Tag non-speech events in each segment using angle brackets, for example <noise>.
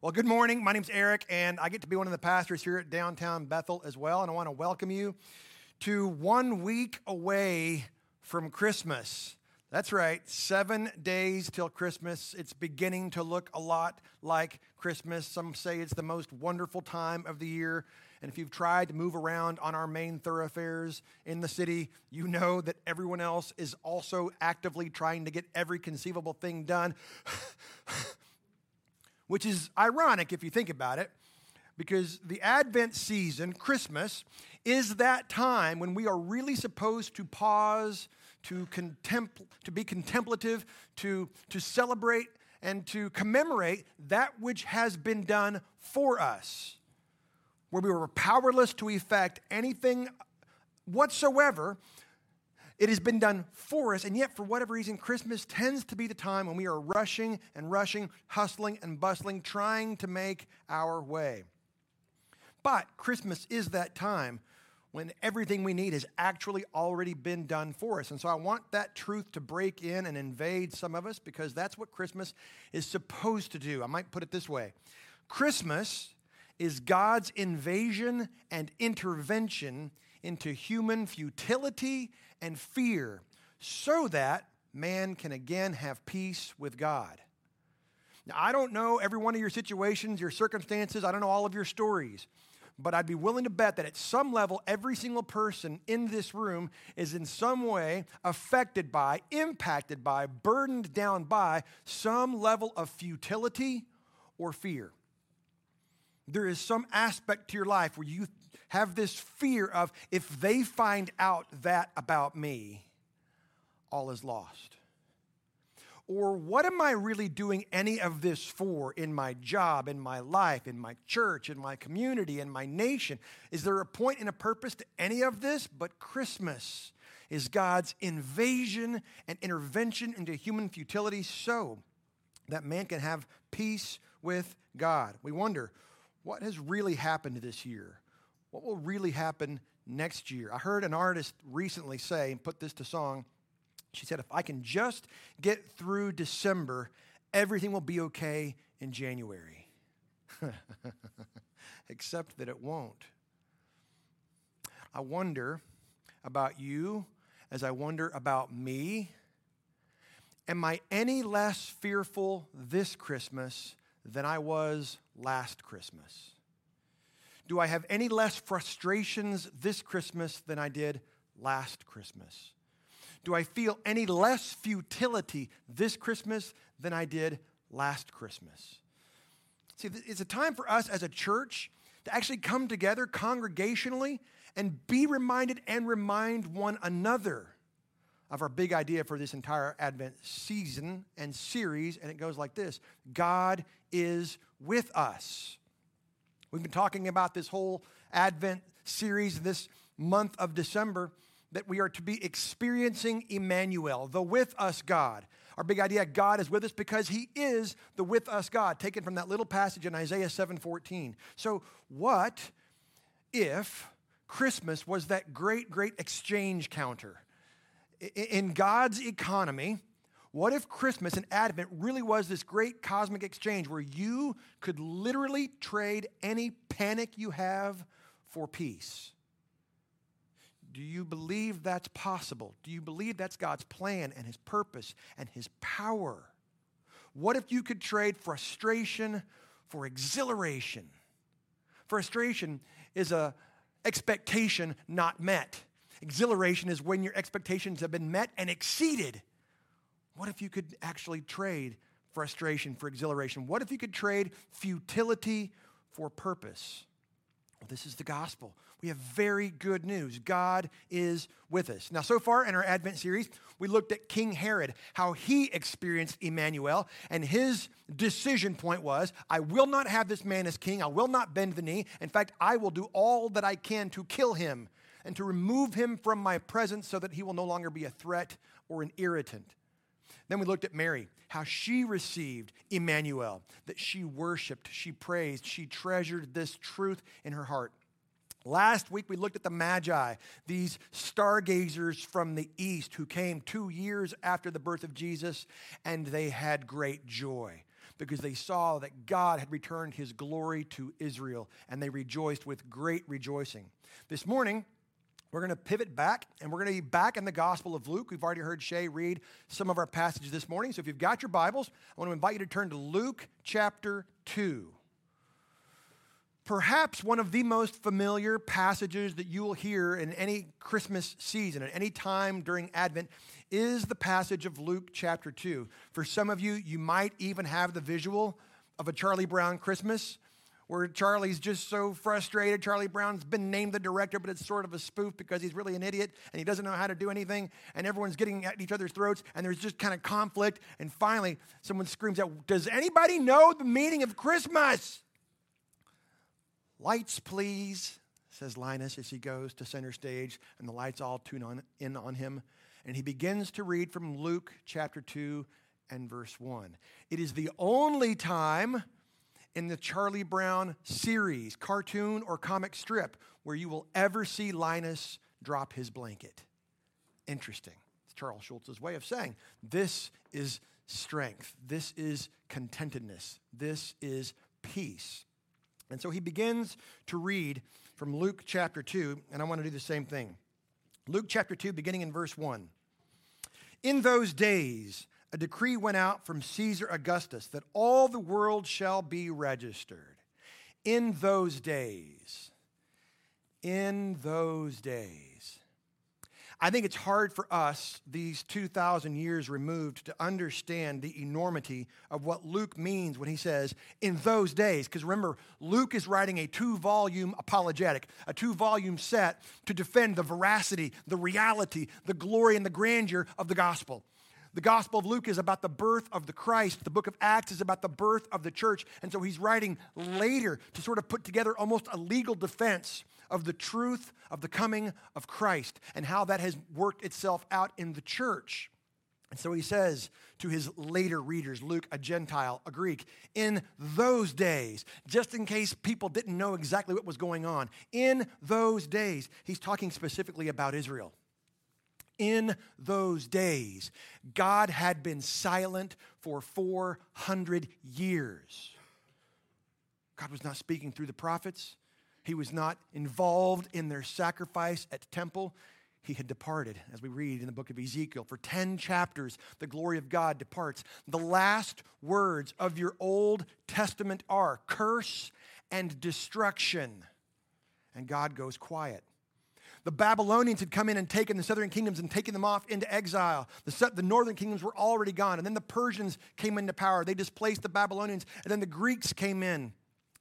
Well, good morning. My name's Eric, and I get to be one of the pastors here at downtown Bethel as well. And I want to welcome you to one week away from Christmas. That's right, seven days till Christmas. It's beginning to look a lot like Christmas. Some say it's the most wonderful time of the year. And if you've tried to move around on our main thoroughfares in the city, you know that everyone else is also actively trying to get every conceivable thing done. <laughs> which is ironic if you think about it, because the Advent season, Christmas, is that time when we are really supposed to pause, to, contempl- to be contemplative, to, to celebrate, and to commemorate that which has been done for us, where we were powerless to effect anything whatsoever it has been done for us, and yet, for whatever reason, Christmas tends to be the time when we are rushing and rushing, hustling and bustling, trying to make our way. But Christmas is that time when everything we need has actually already been done for us. And so I want that truth to break in and invade some of us because that's what Christmas is supposed to do. I might put it this way Christmas is God's invasion and intervention into human futility and fear so that man can again have peace with God. Now, I don't know every one of your situations, your circumstances, I don't know all of your stories, but I'd be willing to bet that at some level, every single person in this room is in some way affected by, impacted by, burdened down by some level of futility or fear. There is some aspect to your life where you have this fear of if they find out that about me, all is lost. Or what am I really doing any of this for in my job, in my life, in my church, in my community, in my nation? Is there a point and a purpose to any of this? But Christmas is God's invasion and intervention into human futility so that man can have peace with God. We wonder, what has really happened this year? What will really happen next year? I heard an artist recently say, and put this to song, she said, if I can just get through December, everything will be okay in January. <laughs> Except that it won't. I wonder about you as I wonder about me. Am I any less fearful this Christmas than I was last Christmas? Do I have any less frustrations this Christmas than I did last Christmas? Do I feel any less futility this Christmas than I did last Christmas? See, it's a time for us as a church to actually come together congregationally and be reminded and remind one another of our big idea for this entire Advent season and series. And it goes like this God is with us. We've been talking about this whole Advent series this month of December that we are to be experiencing Emmanuel, the with us God. Our big idea God is with us because he is the with us God, taken from that little passage in Isaiah 7:14. So, what if Christmas was that great great exchange counter? In God's economy, what if Christmas and Advent really was this great cosmic exchange where you could literally trade any panic you have for peace? Do you believe that's possible? Do you believe that's God's plan and His purpose and His power? What if you could trade frustration for exhilaration? Frustration is a expectation not met. Exhilaration is when your expectations have been met and exceeded. What if you could actually trade frustration for exhilaration? What if you could trade futility for purpose? Well, this is the gospel. We have very good news. God is with us. Now, so far in our Advent series, we looked at King Herod, how he experienced Emmanuel, and his decision point was I will not have this man as king. I will not bend the knee. In fact, I will do all that I can to kill him and to remove him from my presence so that he will no longer be a threat or an irritant. Then we looked at Mary, how she received Emmanuel, that she worshiped, she praised, she treasured this truth in her heart. Last week, we looked at the Magi, these stargazers from the east who came two years after the birth of Jesus, and they had great joy because they saw that God had returned his glory to Israel and they rejoiced with great rejoicing. This morning, we're going to pivot back and we're going to be back in the Gospel of Luke. We've already heard Shay read some of our passages this morning. So if you've got your Bibles, I want to invite you to turn to Luke chapter 2 perhaps one of the most familiar passages that you will hear in any Christmas season, at any time during Advent, is the passage of Luke chapter 2. For some of you, you might even have the visual of a Charlie Brown Christmas where Charlie's just so frustrated. Charlie Brown's been named the director, but it's sort of a spoof because he's really an idiot and he doesn't know how to do anything, and everyone's getting at each other's throats, and there's just kind of conflict. And finally, someone screams out, Does anybody know the meaning of Christmas? Lights, please, says Linus as he goes to center stage, and the lights all tune on, in on him. And he begins to read from Luke chapter 2 and verse 1. It is the only time in the Charlie Brown series, cartoon or comic strip, where you will ever see Linus drop his blanket. Interesting. It's Charles Schulz's way of saying this is strength, this is contentedness, this is peace. And so he begins to read from Luke chapter 2, and I want to do the same thing. Luke chapter 2, beginning in verse 1. In those days, a decree went out from Caesar Augustus that all the world shall be registered. In those days, in those days. I think it's hard for us, these 2,000 years removed, to understand the enormity of what Luke means when he says, in those days. Because remember, Luke is writing a two volume apologetic, a two volume set to defend the veracity, the reality, the glory, and the grandeur of the gospel. The Gospel of Luke is about the birth of the Christ. The book of Acts is about the birth of the church. And so he's writing later to sort of put together almost a legal defense of the truth of the coming of Christ and how that has worked itself out in the church. And so he says to his later readers, Luke, a Gentile, a Greek, in those days, just in case people didn't know exactly what was going on, in those days, he's talking specifically about Israel. In those days, God had been silent for 400 years. God was not speaking through the prophets. He was not involved in their sacrifice at the temple. He had departed, as we read in the book of Ezekiel. For 10 chapters, the glory of God departs. The last words of your Old Testament are curse and destruction. And God goes quiet. The Babylonians had come in and taken the southern kingdoms and taken them off into exile. The, the northern kingdoms were already gone. And then the Persians came into power. They displaced the Babylonians. And then the Greeks came in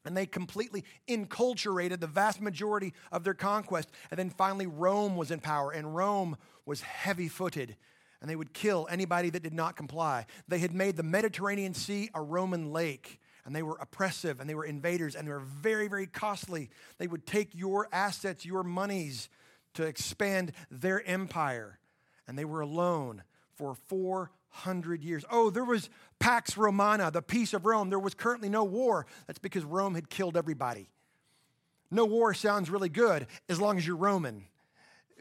and they completely enculturated the vast majority of their conquest. And then finally, Rome was in power, and Rome was heavy footed, and they would kill anybody that did not comply. They had made the Mediterranean Sea a Roman lake. And they were oppressive and they were invaders and they were very, very costly. They would take your assets, your monies to expand their empire. And they were alone for 400 years. Oh, there was Pax Romana, the peace of Rome. There was currently no war. That's because Rome had killed everybody. No war sounds really good as long as you're Roman.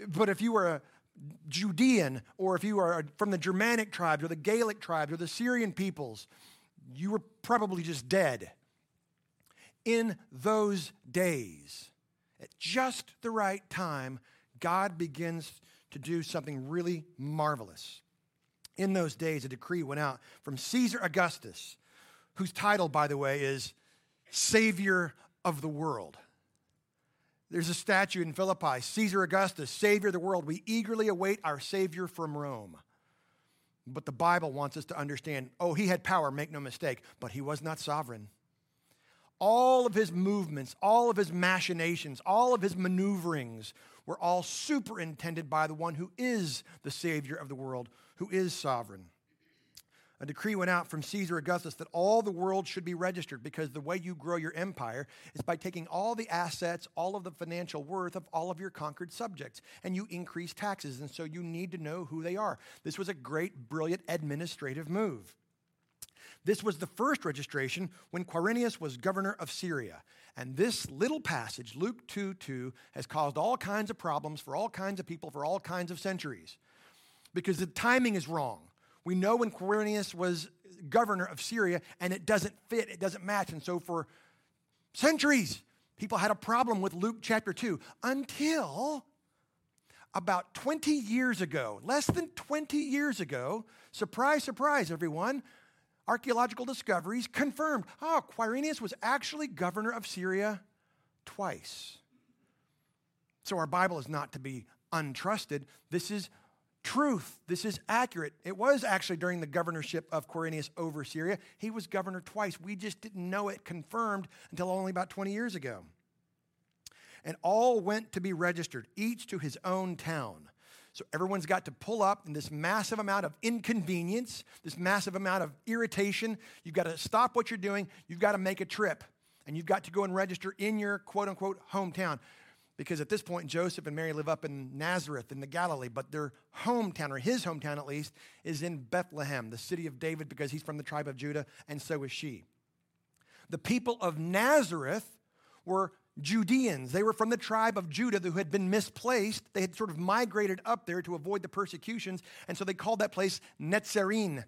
But if you were a Judean, or if you are from the Germanic tribes, or the Gaelic tribes, or the Syrian peoples, you were probably just dead. In those days, at just the right time, God begins to do something really marvelous. In those days, a decree went out from Caesar Augustus, whose title, by the way, is Savior of the World. There's a statue in Philippi Caesar Augustus, Savior of the world. We eagerly await our Savior from Rome. But the Bible wants us to understand oh, he had power, make no mistake, but he was not sovereign. All of his movements, all of his machinations, all of his maneuverings were all superintended by the one who is the Savior of the world, who is sovereign. A decree went out from Caesar Augustus that all the world should be registered because the way you grow your empire is by taking all the assets, all of the financial worth of all of your conquered subjects, and you increase taxes. And so you need to know who they are. This was a great, brilliant administrative move. This was the first registration when Quirinius was governor of Syria. And this little passage, Luke 2 2, has caused all kinds of problems for all kinds of people for all kinds of centuries because the timing is wrong. We know when Quirinius was governor of Syria, and it doesn't fit, it doesn't match. And so for centuries, people had a problem with Luke chapter 2 until about 20 years ago, less than 20 years ago, surprise, surprise, everyone, archaeological discoveries confirmed oh, Quirinius was actually governor of Syria twice. So our Bible is not to be untrusted. This is truth. This is accurate. It was actually during the governorship of Quirinius over Syria. He was governor twice. We just didn't know it confirmed until only about 20 years ago. And all went to be registered, each to his own town. So everyone's got to pull up in this massive amount of inconvenience, this massive amount of irritation. You've got to stop what you're doing. You've got to make a trip. And you've got to go and register in your quote unquote hometown because at this point, Joseph and Mary live up in Nazareth in the Galilee, but their hometown, or his hometown at least, is in Bethlehem, the city of David, because he's from the tribe of Judah, and so is she. The people of Nazareth were Judeans. They were from the tribe of Judah who had been misplaced. They had sort of migrated up there to avoid the persecutions, and so they called that place Netzarim,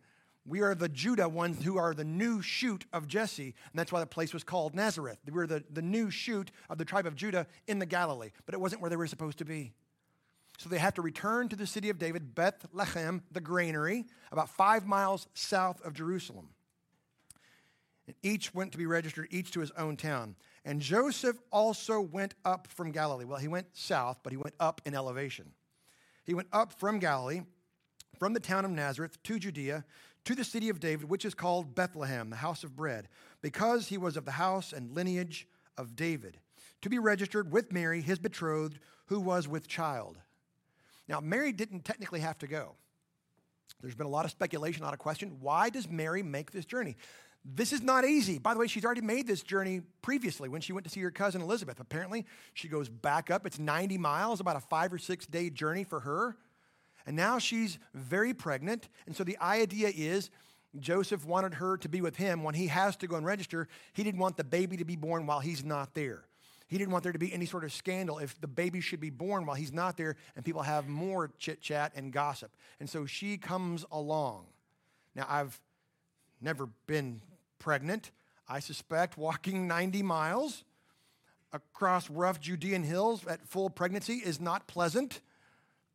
we are the Judah ones who are the new shoot of Jesse. And that's why the place was called Nazareth. We were the, the new shoot of the tribe of Judah in the Galilee, but it wasn't where they were supposed to be. So they have to return to the city of David, Bethlehem, the granary, about five miles south of Jerusalem. And each went to be registered, each to his own town. And Joseph also went up from Galilee. Well, he went south, but he went up in elevation. He went up from Galilee, from the town of Nazareth to Judea to the city of David, which is called Bethlehem, the house of bread, because he was of the house and lineage of David, to be registered with Mary, his betrothed, who was with child. Now, Mary didn't technically have to go. There's been a lot of speculation, a lot of question. Why does Mary make this journey? This is not easy. By the way, she's already made this journey previously when she went to see her cousin Elizabeth. Apparently, she goes back up. It's 90 miles, about a five or six day journey for her. And now she's very pregnant. And so the idea is Joseph wanted her to be with him when he has to go and register. He didn't want the baby to be born while he's not there. He didn't want there to be any sort of scandal if the baby should be born while he's not there and people have more chit chat and gossip. And so she comes along. Now, I've never been pregnant. I suspect walking 90 miles across rough Judean hills at full pregnancy is not pleasant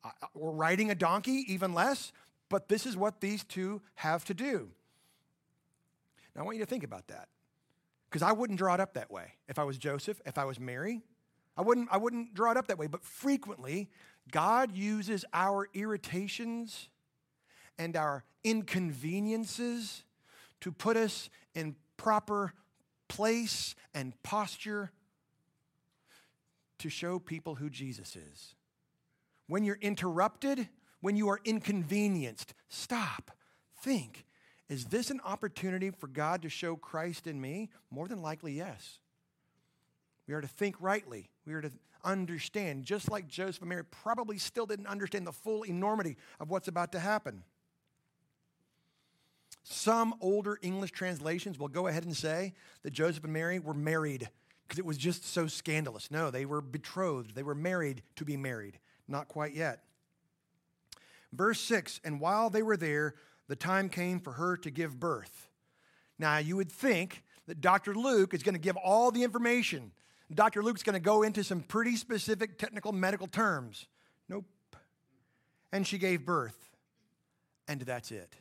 uh, uh, or riding a donkey, even less. But this is what these two have to do. Now, I want you to think about that because I wouldn't draw it up that way if I was Joseph, if I was Mary. I wouldn't, I wouldn't draw it up that way. But frequently, God uses our irritations and our inconveniences to put us in proper place and posture to show people who Jesus is when you're interrupted, when you are inconvenienced, stop, think. Is this an opportunity for God to show Christ in me? More than likely, yes. We are to think rightly. We are to understand, just like Joseph and Mary probably still didn't understand the full enormity of what's about to happen. Some older English translations will go ahead and say that Joseph and Mary were married because it was just so scandalous. No, they were betrothed, they were married to be married. Not quite yet. Verse 6 And while they were there, the time came for her to give birth. Now, you would think that Dr. Luke is going to give all the information. Dr. Luke's going to go into some pretty specific technical medical terms. Nope. And she gave birth. And that's it.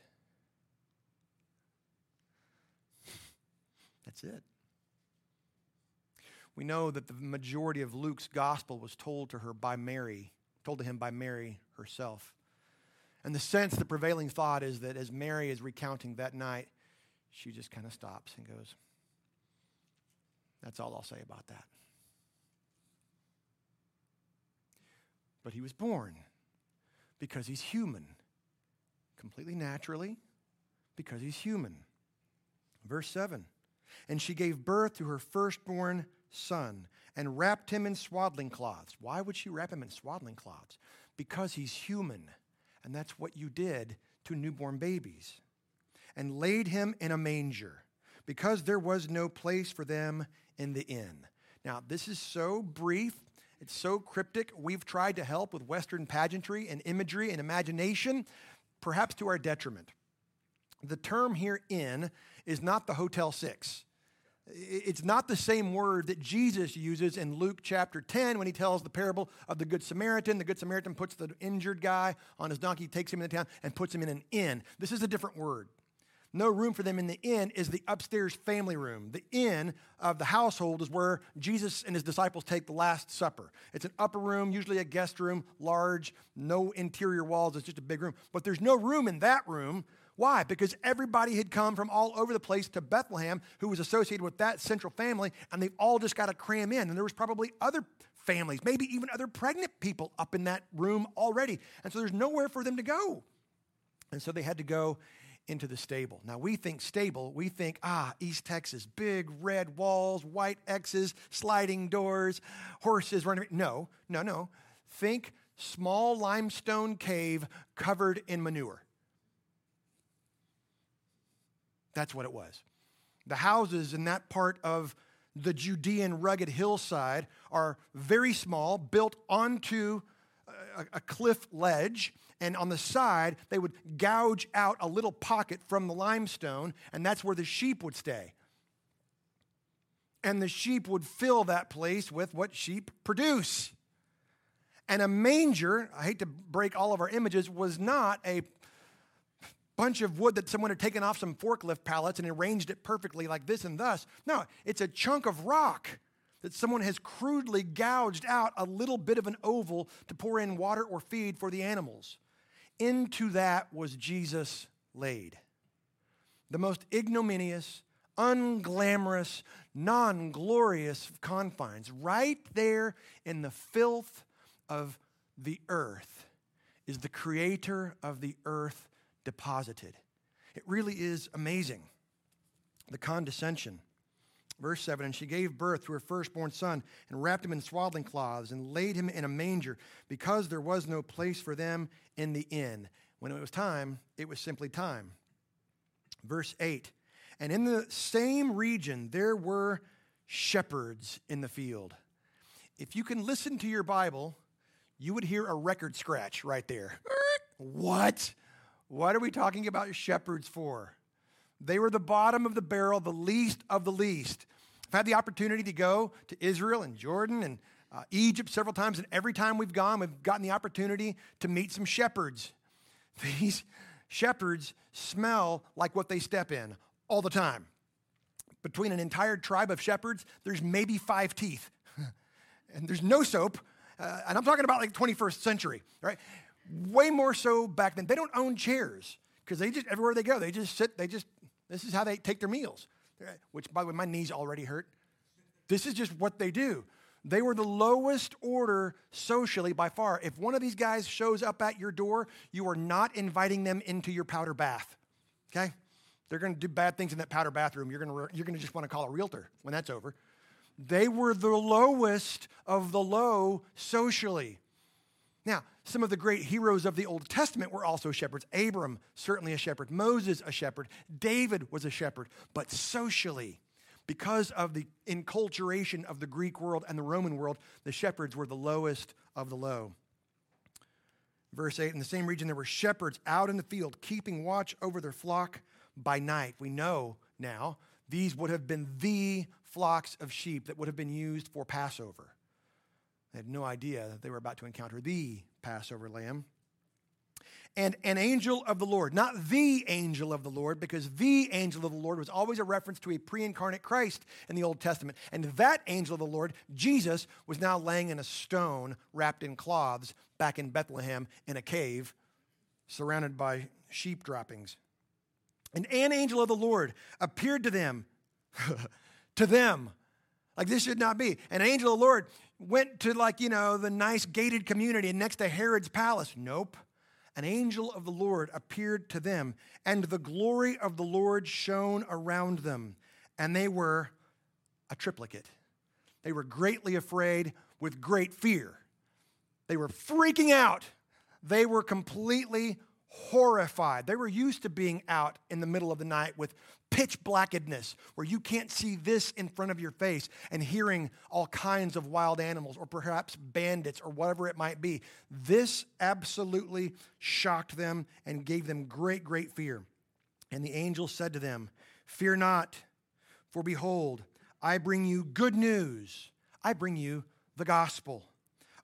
That's it. We know that the majority of Luke's gospel was told to her by Mary told to him by Mary herself. And the sense, the prevailing thought is that as Mary is recounting that night, she just kind of stops and goes, That's all I'll say about that. But he was born because he's human, completely naturally, because he's human. Verse 7 And she gave birth to her firstborn son and wrapped him in swaddling cloths. Why would she wrap him in swaddling cloths? Because he's human, and that's what you did to newborn babies. And laid him in a manger, because there was no place for them in the inn. Now, this is so brief, it's so cryptic. We've tried to help with Western pageantry and imagery and imagination, perhaps to our detriment. the term here inn is not the Hotel Six. It's not the same word that Jesus uses in Luke chapter 10 when he tells the parable of the Good Samaritan. The Good Samaritan puts the injured guy on his donkey, takes him into town, and puts him in an inn. This is a different word. No room for them in the inn is the upstairs family room. The inn of the household is where Jesus and his disciples take the Last Supper. It's an upper room, usually a guest room, large, no interior walls, it's just a big room. But there's no room in that room why? Because everybody had come from all over the place to Bethlehem who was associated with that central family, and they've all just got to cram in. And there was probably other families, maybe even other pregnant people up in that room already. And so there's nowhere for them to go. And so they had to go into the stable. Now we think stable, we think, ah, East Texas, big red walls, white X's, sliding doors, horses running. No, no, no. Think small limestone cave covered in manure. That's what it was. The houses in that part of the Judean rugged hillside are very small, built onto a, a, cliff ledge. And on the side, they would gouge out a little pocket from the limestone, and that's where the sheep would stay. And the sheep would fill that place with what sheep produce. And a manger, I hate to break all of our images, was not a bunch of wood that someone had taken off some forklift pallets and arranged it perfectly like this and thus. No, it's a chunk of rock that someone has crudely gouged out a little bit of an oval to pour in water or feed for the animals. Into that was Jesus laid. The most ignominious, unglamorous, non glorious confines, right there in the filth of the earth, is the creator of the earth deposited. It really is amazing. The condescension. Verse 7 And she gave birth to her firstborn son and wrapped him in swaddling cloths and laid him in a manger because there was no place for them in the inn. When it was time, it was simply time. Verse 8 And in the same region there were shepherds in the field. If you can listen to your Bible, you would hear a record scratch right there. <laughs> What? What are we talking about shepherds for? They were the bottom of the barrel, the least of the least. I've had the opportunity to go to Israel and Jordan and uh, Egypt several times, and every time we've gone, we've gotten the opportunity to meet some shepherds. <laughs> These shepherds smell like what they step in all the time. Between an entire tribe of shepherds, there's maybe five teeth, <laughs> and there's no soap. Uh, and I'm talking about like 21st century, right? Way more so back then. They don't own chairs because they just, everywhere they go, they just sit, they just, this is how they take their meals. Which, by the way, my knees already hurt. This is just what they do. They were the lowest order socially by far. If one of these guys shows up at your door, you are not inviting them into your powder bath. Okay? They're going to do bad things in that powder bathroom. You're going to, you're going to just want to call a realtor when that's over. They were the lowest of the low socially. Now, some of the great heroes of the Old Testament were also shepherds. Abram, certainly a shepherd. Moses, a shepherd. David was a shepherd. But socially, because of the enculturation of the Greek world and the Roman world, the shepherds were the lowest of the low. Verse 8 In the same region, there were shepherds out in the field, keeping watch over their flock by night. We know now these would have been the flocks of sheep that would have been used for Passover. They had no idea that they were about to encounter the Passover lamb. And an angel of the Lord, not the angel of the Lord, because the angel of the Lord was always a reference to a pre incarnate Christ in the Old Testament. And that angel of the Lord, Jesus, was now laying in a stone wrapped in cloths back in Bethlehem in a cave surrounded by sheep droppings. And an angel of the Lord appeared to them, <laughs> to them, like this should not be. An angel of the Lord went to like, you know, the nice gated community next to Herod's palace. Nope. An angel of the Lord appeared to them, and the glory of the Lord shone around them, and they were a triplicate. They were greatly afraid with great fear. They were freaking out. They were completely horrified. They were used to being out in the middle of the night with pitch blackedness where you can't see this in front of your face and hearing all kinds of wild animals or perhaps bandits or whatever it might be. This absolutely shocked them and gave them great, great fear. And the angel said to them, Fear not, for behold, I bring you good news. I bring you the gospel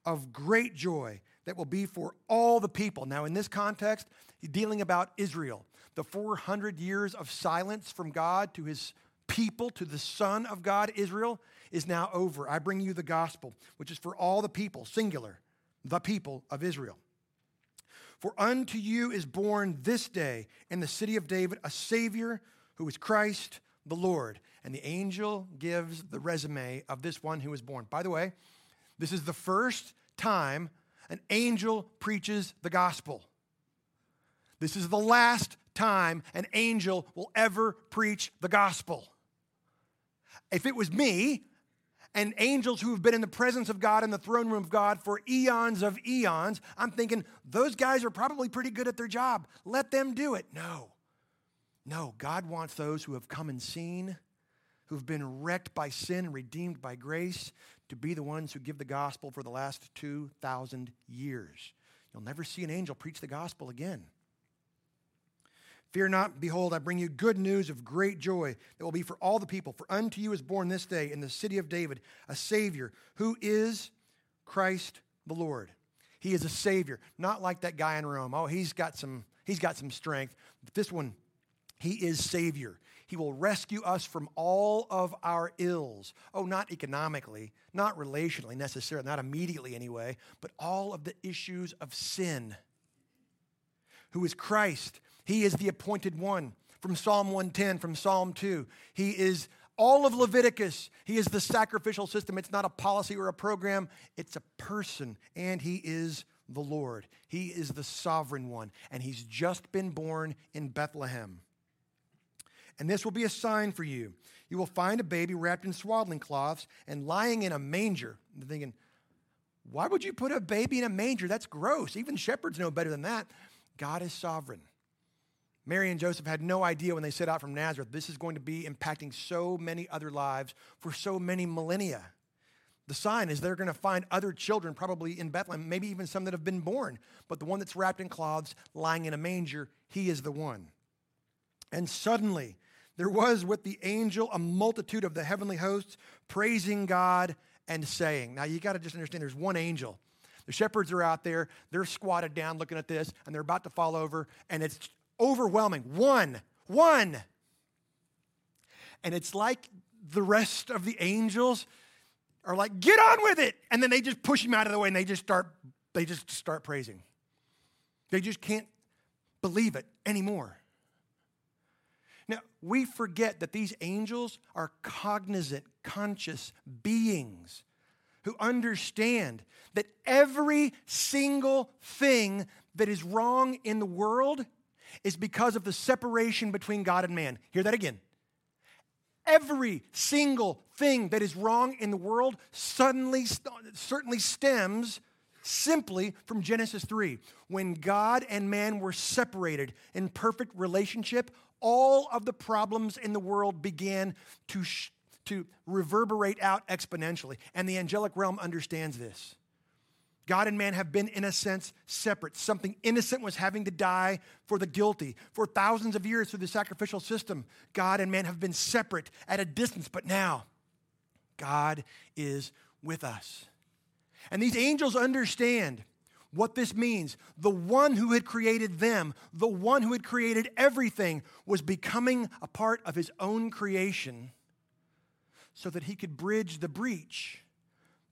of great joy that will be for all the people. Now, in this context, dealing about Israel. The 400 years of silence from God to his people, to the Son of God, Israel, is now over. I bring you the gospel, which is for all the people, singular, the people of Israel. For unto you is born this day in the city of David a Savior who is Christ the Lord. And the angel gives the resume of this one who was born. By the way, this is the first time an angel preaches the gospel. This is the last time an angel will ever preach the gospel. If it was me, and angels who have been in the presence of God in the throne room of God for eons of eons, I'm thinking those guys are probably pretty good at their job. Let them do it. No. No, God wants those who have come and seen, who've been wrecked by sin and redeemed by grace, to be the ones who give the gospel for the last 2,000 years. You'll never see an angel preach the gospel again. Fear not, behold, I bring you good news of great joy that will be for all the people. For unto you is born this day in the city of David a Savior who is Christ the Lord. He is a Savior, not like that guy in Rome. Oh, he's got some, he's got some strength. But this one, he is Savior. He will rescue us from all of our ills. Oh, not economically, not relationally necessarily, not immediately anyway, but all of the issues of sin. Who is Christ? He is the appointed one. From Psalm 110, from Psalm 2. He is all of Leviticus. He is the sacrificial system. It's not a policy or a program, it's a person, and He is the Lord. He is the sovereign one, and He's just been born in Bethlehem. And this will be a sign for you. You will find a baby wrapped in swaddling cloths and lying in a manger. I'm thinking, why would you put a baby in a manger? That's gross. Even shepherds know better than that. God is sovereign. Mary and Joseph had no idea when they set out from Nazareth, this is going to be impacting so many other lives for so many millennia. The sign is they're going to find other children, probably in Bethlehem, maybe even some that have been born. But the one that's wrapped in cloths, lying in a manger, he is the one. And suddenly, there was with the angel a multitude of the heavenly hosts praising God and saying, Now you got to just understand there's one angel. The shepherds are out there, they're squatted down looking at this, and they're about to fall over, and it's overwhelming. One, one. And it's like the rest of the angels are like, get on with it. And then they just push him out of the way and they just start, they just start praising. They just can't believe it anymore. Now, we forget that these angels are cognizant, conscious beings who understand that every single thing that is wrong in the world is because of the separation between God and man. Hear that again. Every single thing that is wrong in the world suddenly certainly stems simply from Genesis 3. When God and man were separated in perfect relationship, all of the problems in the world began to, sh- to reverberate out exponentially. And the angelic realm understands this. God and man have been, in a sense, separate. Something innocent was having to die for the guilty. For thousands of years through the sacrificial system, God and man have been separate at a distance. But now, God is with us. And these angels understand what this means. The one who had created them, the one who had created everything, was becoming a part of his own creation so that he could bridge the breach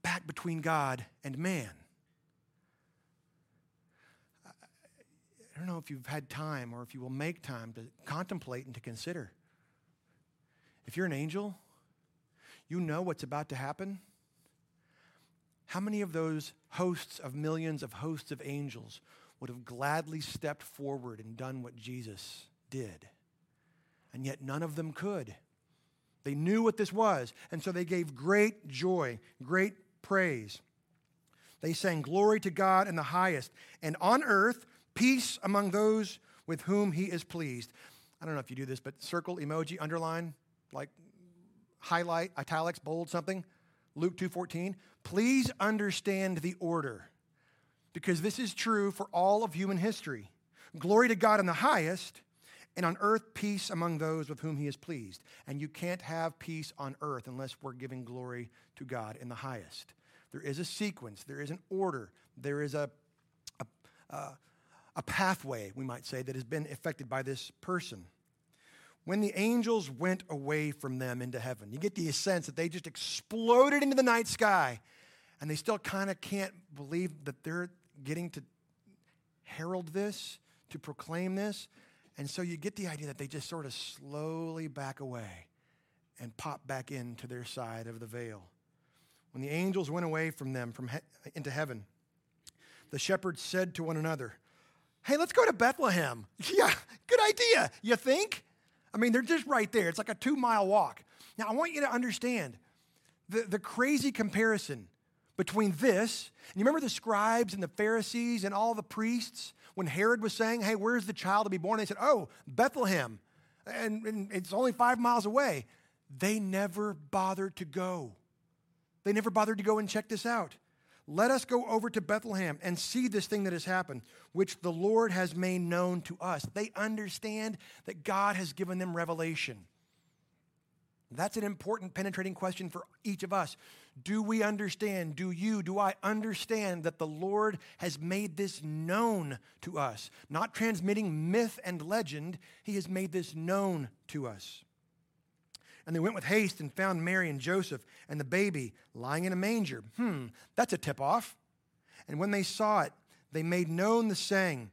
back between God and man. I don't know if you've had time or if you will make time to contemplate and to consider. If you're an angel, you know what's about to happen. How many of those hosts of millions of hosts of angels would have gladly stepped forward and done what Jesus did? And yet none of them could. They knew what this was, and so they gave great joy, great praise. They sang, Glory to God in the highest, and on earth, peace among those with whom he is pleased. I don't know if you do this, but circle, emoji, underline, like highlight, italics, bold something. Luke 2:14. Please understand the order because this is true for all of human history. Glory to God in the highest and on earth peace among those with whom he is pleased. And you can't have peace on earth unless we're giving glory to God in the highest. There is a sequence, there is an order, there is a, a, a pathway, we might say, that has been affected by this person. When the angels went away from them into heaven, you get the sense that they just exploded into the night sky, and they still kind of can't believe that they're getting to herald this, to proclaim this. And so you get the idea that they just sort of slowly back away and pop back into their side of the veil. When the angels went away from them from he- into heaven, the shepherds said to one another, Hey, let's go to Bethlehem. <laughs> Yeah, good idea. You think? I mean, they're just right there. It's like a two mile walk. Now, I want you to understand the, the crazy comparison between this, and you remember the scribes and the Pharisees and all the priests when Herod was saying, Hey, where's the child to be born? They said, Oh, Bethlehem. And, and it's only five miles away. They never bothered to go. They never bothered to go and check this out. Let us go over to Bethlehem and see this thing that has happened, which the Lord has made known to us. They understand that God has given them revelation. That's an important, penetrating question for each of us. Do we understand? Do you, do I understand that the Lord has made this known to us? Not transmitting myth and legend, He has made this known to us. And they went with haste and found Mary and Joseph and the baby lying in a manger. Hmm, that's a tip off. And when they saw it, they made known the saying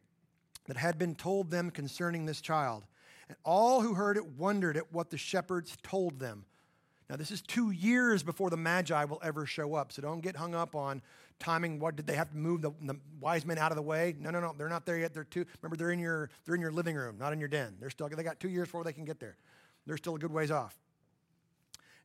that had been told them concerning this child. And all who heard it wondered at what the shepherds told them. Now, this is two years before the Magi will ever show up, so don't get hung up on timing. What did they have to move the, the, wise men out of the way? No, no, no, they're not there yet. They're two. Remember, they're in your they're in your living room, not in your den. They're still they got two years before they can get there. They're still a good ways off.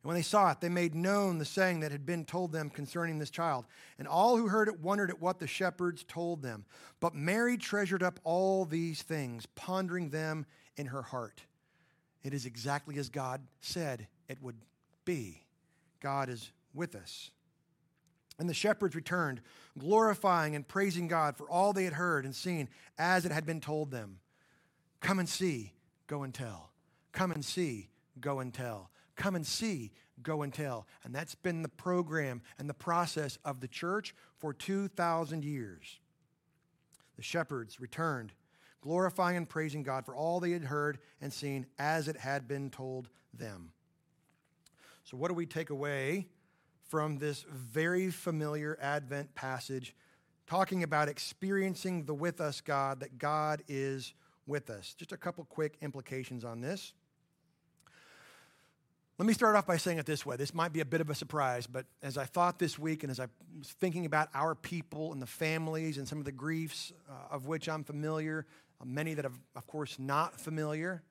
And when they saw it, they made known the saying that had been told them concerning this child. And all who heard it wondered at what the shepherds told them. But Mary treasured up all these things, pondering them in her heart. It is exactly as God said it would be. God is with us. And the shepherds returned, glorifying and praising God for all they had heard and seen as it had been told them. Come and see, go and tell. Come and see, go and tell. Come and see, go and tell. And that's been the program and the process of the church for 2,000 years. The shepherds returned, glorifying and praising God for all they had heard and seen as it had been told them. So, what do we take away from this very familiar Advent passage talking about experiencing the with us God, that God is with us? Just a couple quick implications on this. Let me start off by saying it this way. This might be a bit of a surprise, but as I thought this week and as I was thinking about our people and the families and some of the griefs uh, of which I'm familiar, uh, many that, are, of course, not familiar,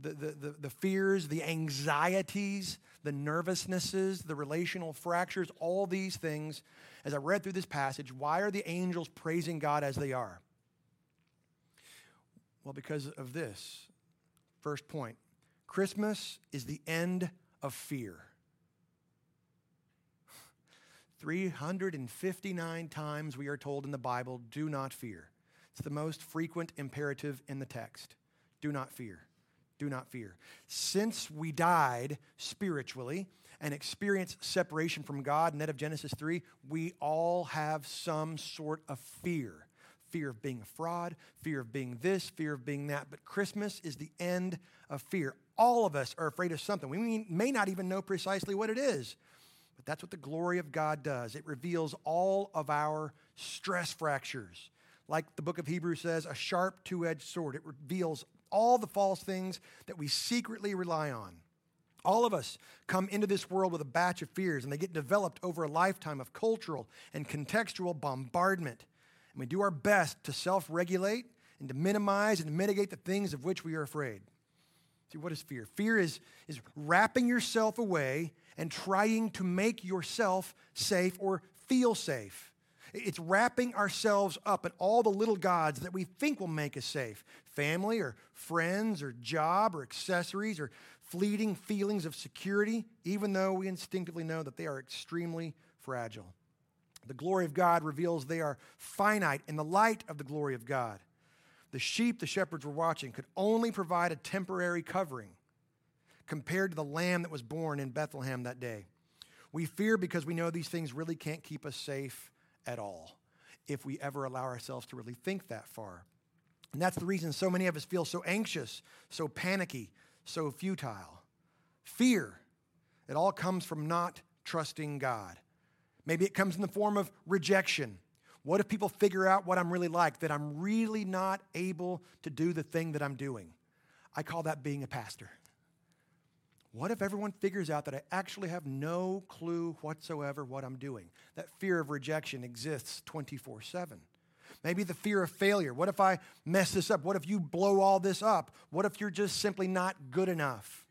the, the, the, the fears, the anxieties, the nervousnesses, the relational fractures, all these things, as I read through this passage, why are the angels praising God as they are? Well, because of this. First point Christmas is the end of fear. <laughs> 359 times we are told in the Bible, do not fear. It's the most frequent imperative in the text. Do not fear. Do not fear. Since we died spiritually and experienced separation from God, net of Genesis 3, we all have some sort of fear fear of being a fraud, fear of being this, fear of being that. But Christmas is the end of fear. All of us are afraid of something. We may not even know precisely what it is, but that's what the glory of God does. It reveals all of our stress fractures. Like the book of Hebrews says, a sharp two edged sword. It reveals all the false things that we secretly rely on. All of us come into this world with a batch of fears, and they get developed over a lifetime of cultural and contextual bombardment. And we do our best to self regulate and to minimize and mitigate the things of which we are afraid. What is fear? Fear is, is wrapping yourself away and trying to make yourself safe or feel safe. It's wrapping ourselves up in all the little gods that we think will make us safe family or friends or job or accessories or fleeting feelings of security, even though we instinctively know that they are extremely fragile. The glory of God reveals they are finite in the light of the glory of God. The sheep the shepherds were watching could only provide a temporary covering compared to the lamb that was born in Bethlehem that day. We fear because we know these things really can't keep us safe at all if we ever allow ourselves to really think that far. And that's the reason so many of us feel so anxious, so panicky, so futile. Fear. It all comes from not trusting God. Maybe it comes in the form of rejection. What if people figure out what I'm really like, that I'm really not able to do the thing that I'm doing? I call that being a pastor. What if everyone figures out that I actually have no clue whatsoever what I'm doing? That fear of rejection exists 24 7. Maybe the fear of failure. What if I mess this up? What if you blow all this up? What if you're just simply not good enough?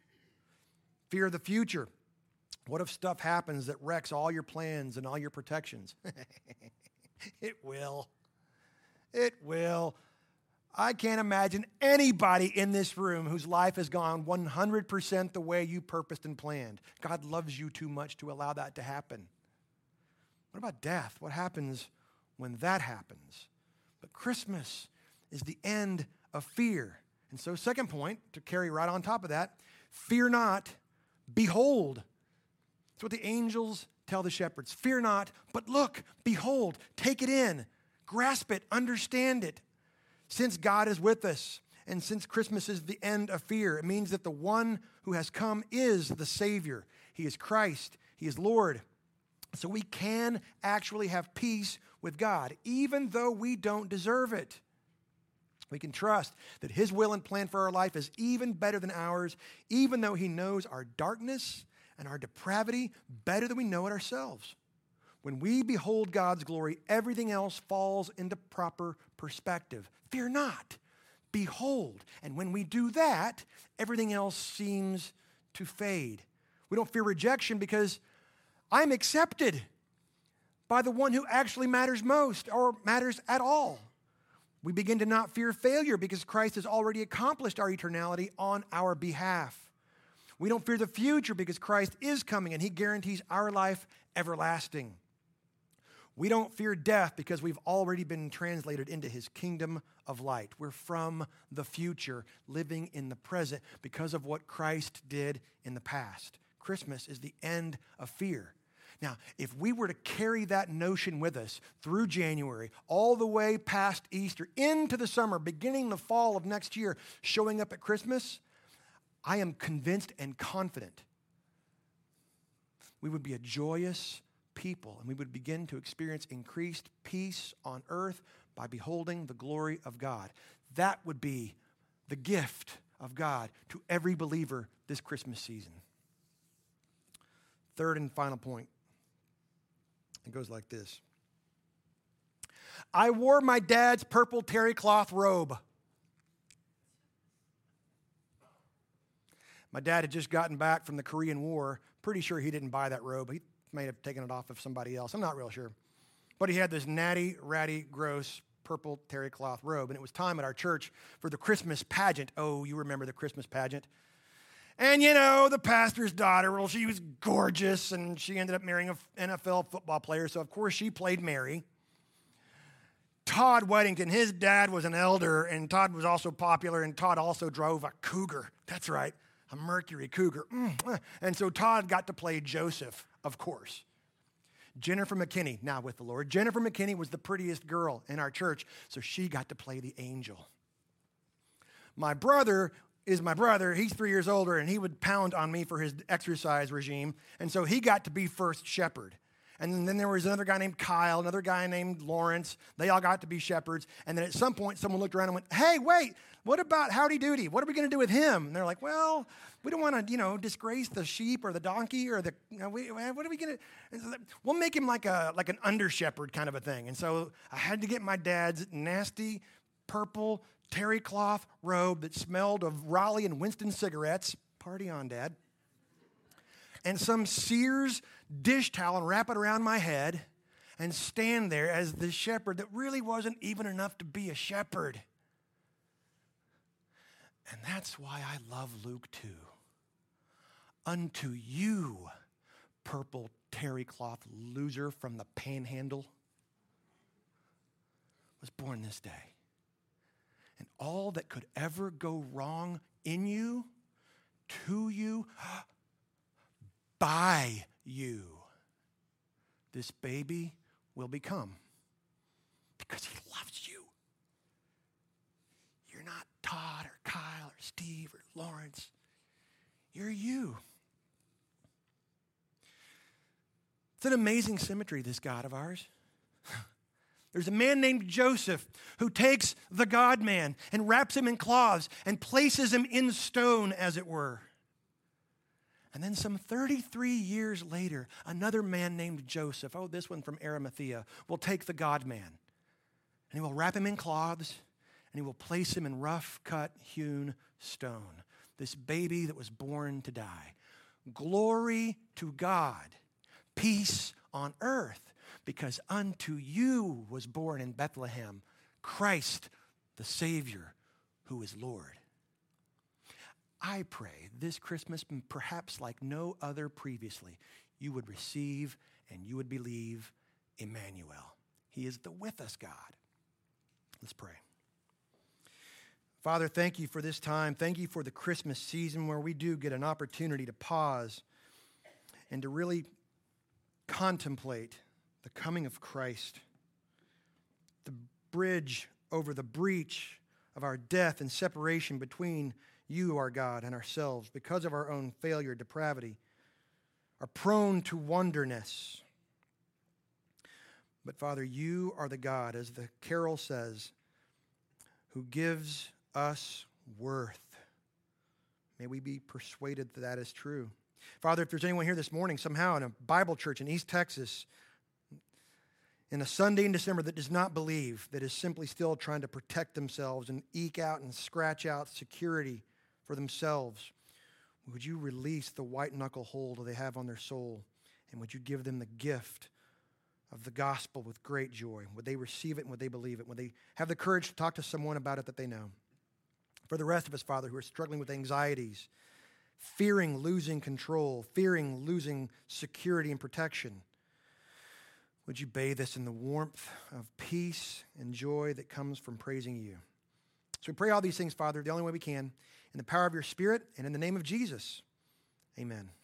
Fear of the future. What if stuff happens that wrecks all your plans and all your protections? <laughs> <laughs> it will. It will. I can't imagine anybody in this room whose life has gone 100% the way you purposed and planned. God loves you too much to allow that to happen. What about death? What happens when that happens? But Christmas is the end of fear. And so, second point, to carry right on top of that, fear not, behold. That's what the angels tell the shepherds. Fear not, but look, behold, take it in, grasp it, understand it. Since God is with us, and since Christmas is the end of fear, it means that the one who has come is the Savior. He is Christ, He is Lord. So we can actually have peace with God, even though we don't deserve it. We can trust that His will and plan for our life is even better than ours, even though He knows our darkness and our depravity better than we know it ourselves. When we behold God's glory, everything else falls into proper perspective. Fear not, behold. And when we do that, everything else seems to fade. We don't fear rejection because I'm accepted by the one who actually matters most or matters at all. We begin to not fear failure because Christ has already accomplished our eternality on our behalf. We don't fear the future because Christ is coming and he guarantees our life everlasting. We don't fear death because we've already been translated into his kingdom of light. We're from the future, living in the present because of what Christ did in the past. Christmas is the end of fear. Now, if we were to carry that notion with us through January, all the way past Easter, into the summer, beginning the fall of next year, showing up at Christmas, I am convinced and confident we would be a joyous, people, and we would begin to experience increased peace on earth by beholding the glory of God. That would be the gift of God to every believer this Christmas season. Third and final point it goes like this I wore my dad's purple terry cloth robe. My dad had just gotten back from the Korean War. Pretty sure he didn't buy that robe. He may have taken it off of somebody else. I'm not real sure. But he had this natty, ratty, gross purple terry cloth robe. And it was time at our church for the Christmas pageant. Oh, you remember the Christmas pageant? And you know, the pastor's daughter, well, she was gorgeous and she ended up marrying an NFL football player. So, of course, she played Mary. Todd Weddington, his dad was an elder, and Todd was also popular, and Todd also drove a cougar. That's right, a Mercury cougar. Mm. And so Todd got to play Joseph of course. Jennifer McKinney, now with the Lord. Jennifer McKinney was the prettiest girl in our church, so she got to play the angel. My brother is my brother. He's three years older, and he would pound on me for his exercise regime. And so he got to be first shepherd. And then there was another guy named Kyle, another guy named Lawrence. They all got to be shepherds. And then at some point, someone looked around and went, Hey, wait, what about Howdy Doody? What are we going to do with him? And they're like, Well, we don't want to, you know, disgrace the sheep or the donkey or the, you know, we, what are we going to, we'll make him like, a, like an under shepherd kind of a thing. And so I had to get my dad's nasty purple terry cloth robe that smelled of Raleigh and Winston cigarettes. Party on, Dad. And some Sears dish towel and wrap it around my head and stand there as the shepherd that really wasn't even enough to be a shepherd. And that's why I love Luke 2. Unto you, purple terry cloth loser from the panhandle, was born this day. and all that could ever go wrong in you, to you, <gasps> by you, this baby will become because he loves you. You're not Todd or Kyle or Steve or Lawrence. You're you. It's an amazing symmetry, this God of ours. <laughs> There's a man named Joseph who takes the God man and wraps him in cloths and places him in stone, as it were. And then, some 33 years later, another man named Joseph, oh, this one from Arimathea, will take the God man and he will wrap him in cloths and he will place him in rough cut hewn stone. This baby that was born to die. Glory to God, peace on earth, because unto you was born in Bethlehem Christ the Savior, who is Lord. I pray this Christmas, perhaps like no other previously, you would receive and you would believe Emmanuel. He is the with us God. Let's pray. Father, thank you for this time. Thank you for the Christmas season where we do get an opportunity to pause and to really contemplate the coming of Christ, the bridge over the breach of our death and separation between you, our God, and ourselves because of our own failure, depravity, are prone to wonderness. But Father, you are the God, as the carol says, who gives us worth. May we be persuaded that that is true. Father, if there's anyone here this morning somehow in a Bible church in East Texas, in a Sunday in December that does not believe, that is simply still trying to protect themselves and eke out and scratch out security for themselves, would you release the white knuckle hold they have on their soul? And would you give them the gift of the gospel with great joy? Would they receive it and would they believe it? Would they have the courage to talk to someone about it that they know? For the rest of us, Father, who are struggling with anxieties, fearing losing control, fearing losing security and protection, would you bathe us in the warmth of peace and joy that comes from praising you? So we pray all these things, Father, the only way we can, in the power of your Spirit and in the name of Jesus. Amen.